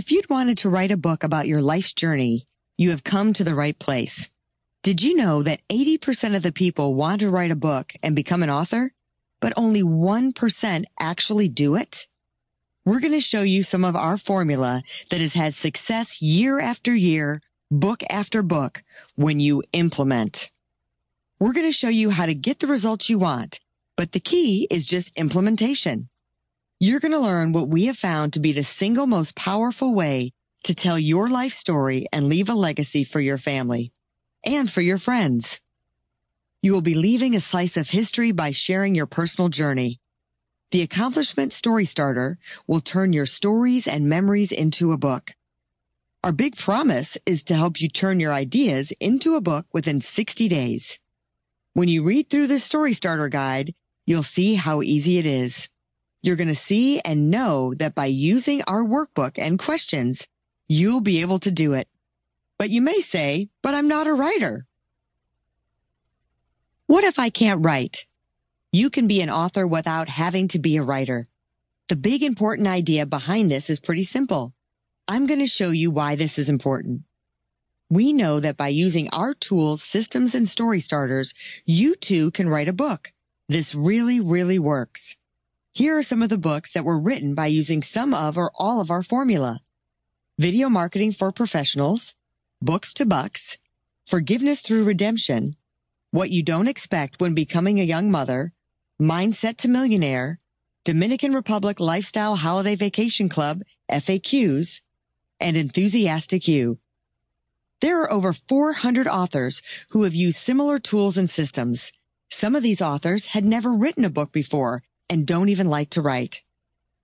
If you'd wanted to write a book about your life's journey, you have come to the right place. Did you know that 80% of the people want to write a book and become an author, but only 1% actually do it? We're going to show you some of our formula that has had success year after year, book after book when you implement. We're going to show you how to get the results you want, but the key is just implementation. You're going to learn what we have found to be the single most powerful way to tell your life story and leave a legacy for your family and for your friends. You will be leaving a slice of history by sharing your personal journey. The Accomplishment Story Starter will turn your stories and memories into a book. Our big promise is to help you turn your ideas into a book within 60 days. When you read through this Story Starter Guide, you'll see how easy it is. You're going to see and know that by using our workbook and questions, you'll be able to do it. But you may say, but I'm not a writer. What if I can't write? You can be an author without having to be a writer. The big important idea behind this is pretty simple. I'm going to show you why this is important. We know that by using our tools, systems, and story starters, you too can write a book. This really, really works. Here are some of the books that were written by using some of or all of our formula. Video Marketing for Professionals, Books to Bucks, Forgiveness Through Redemption, What You Don't Expect When Becoming a Young Mother, Mindset to Millionaire, Dominican Republic Lifestyle Holiday Vacation Club, FAQs, and Enthusiastic You. There are over 400 authors who have used similar tools and systems. Some of these authors had never written a book before and don't even like to write.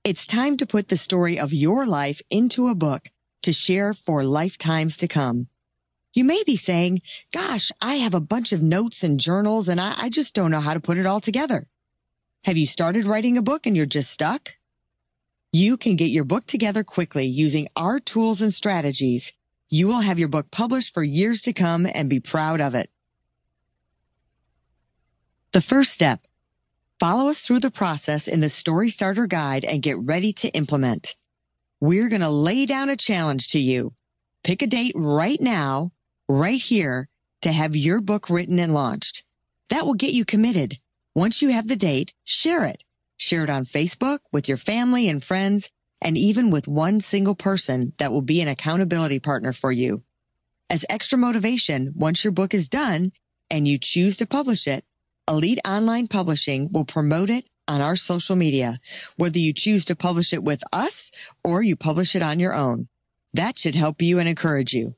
It's time to put the story of your life into a book to share for lifetimes to come. You may be saying, gosh, I have a bunch of notes and journals and I, I just don't know how to put it all together. Have you started writing a book and you're just stuck? You can get your book together quickly using our tools and strategies. You will have your book published for years to come and be proud of it. The first step, Follow us through the process in the Story Starter Guide and get ready to implement. We're going to lay down a challenge to you. Pick a date right now, right here, to have your book written and launched. That will get you committed. Once you have the date, share it. Share it on Facebook with your family and friends, and even with one single person that will be an accountability partner for you. As extra motivation, once your book is done and you choose to publish it, Elite Online Publishing will promote it on our social media, whether you choose to publish it with us or you publish it on your own. That should help you and encourage you.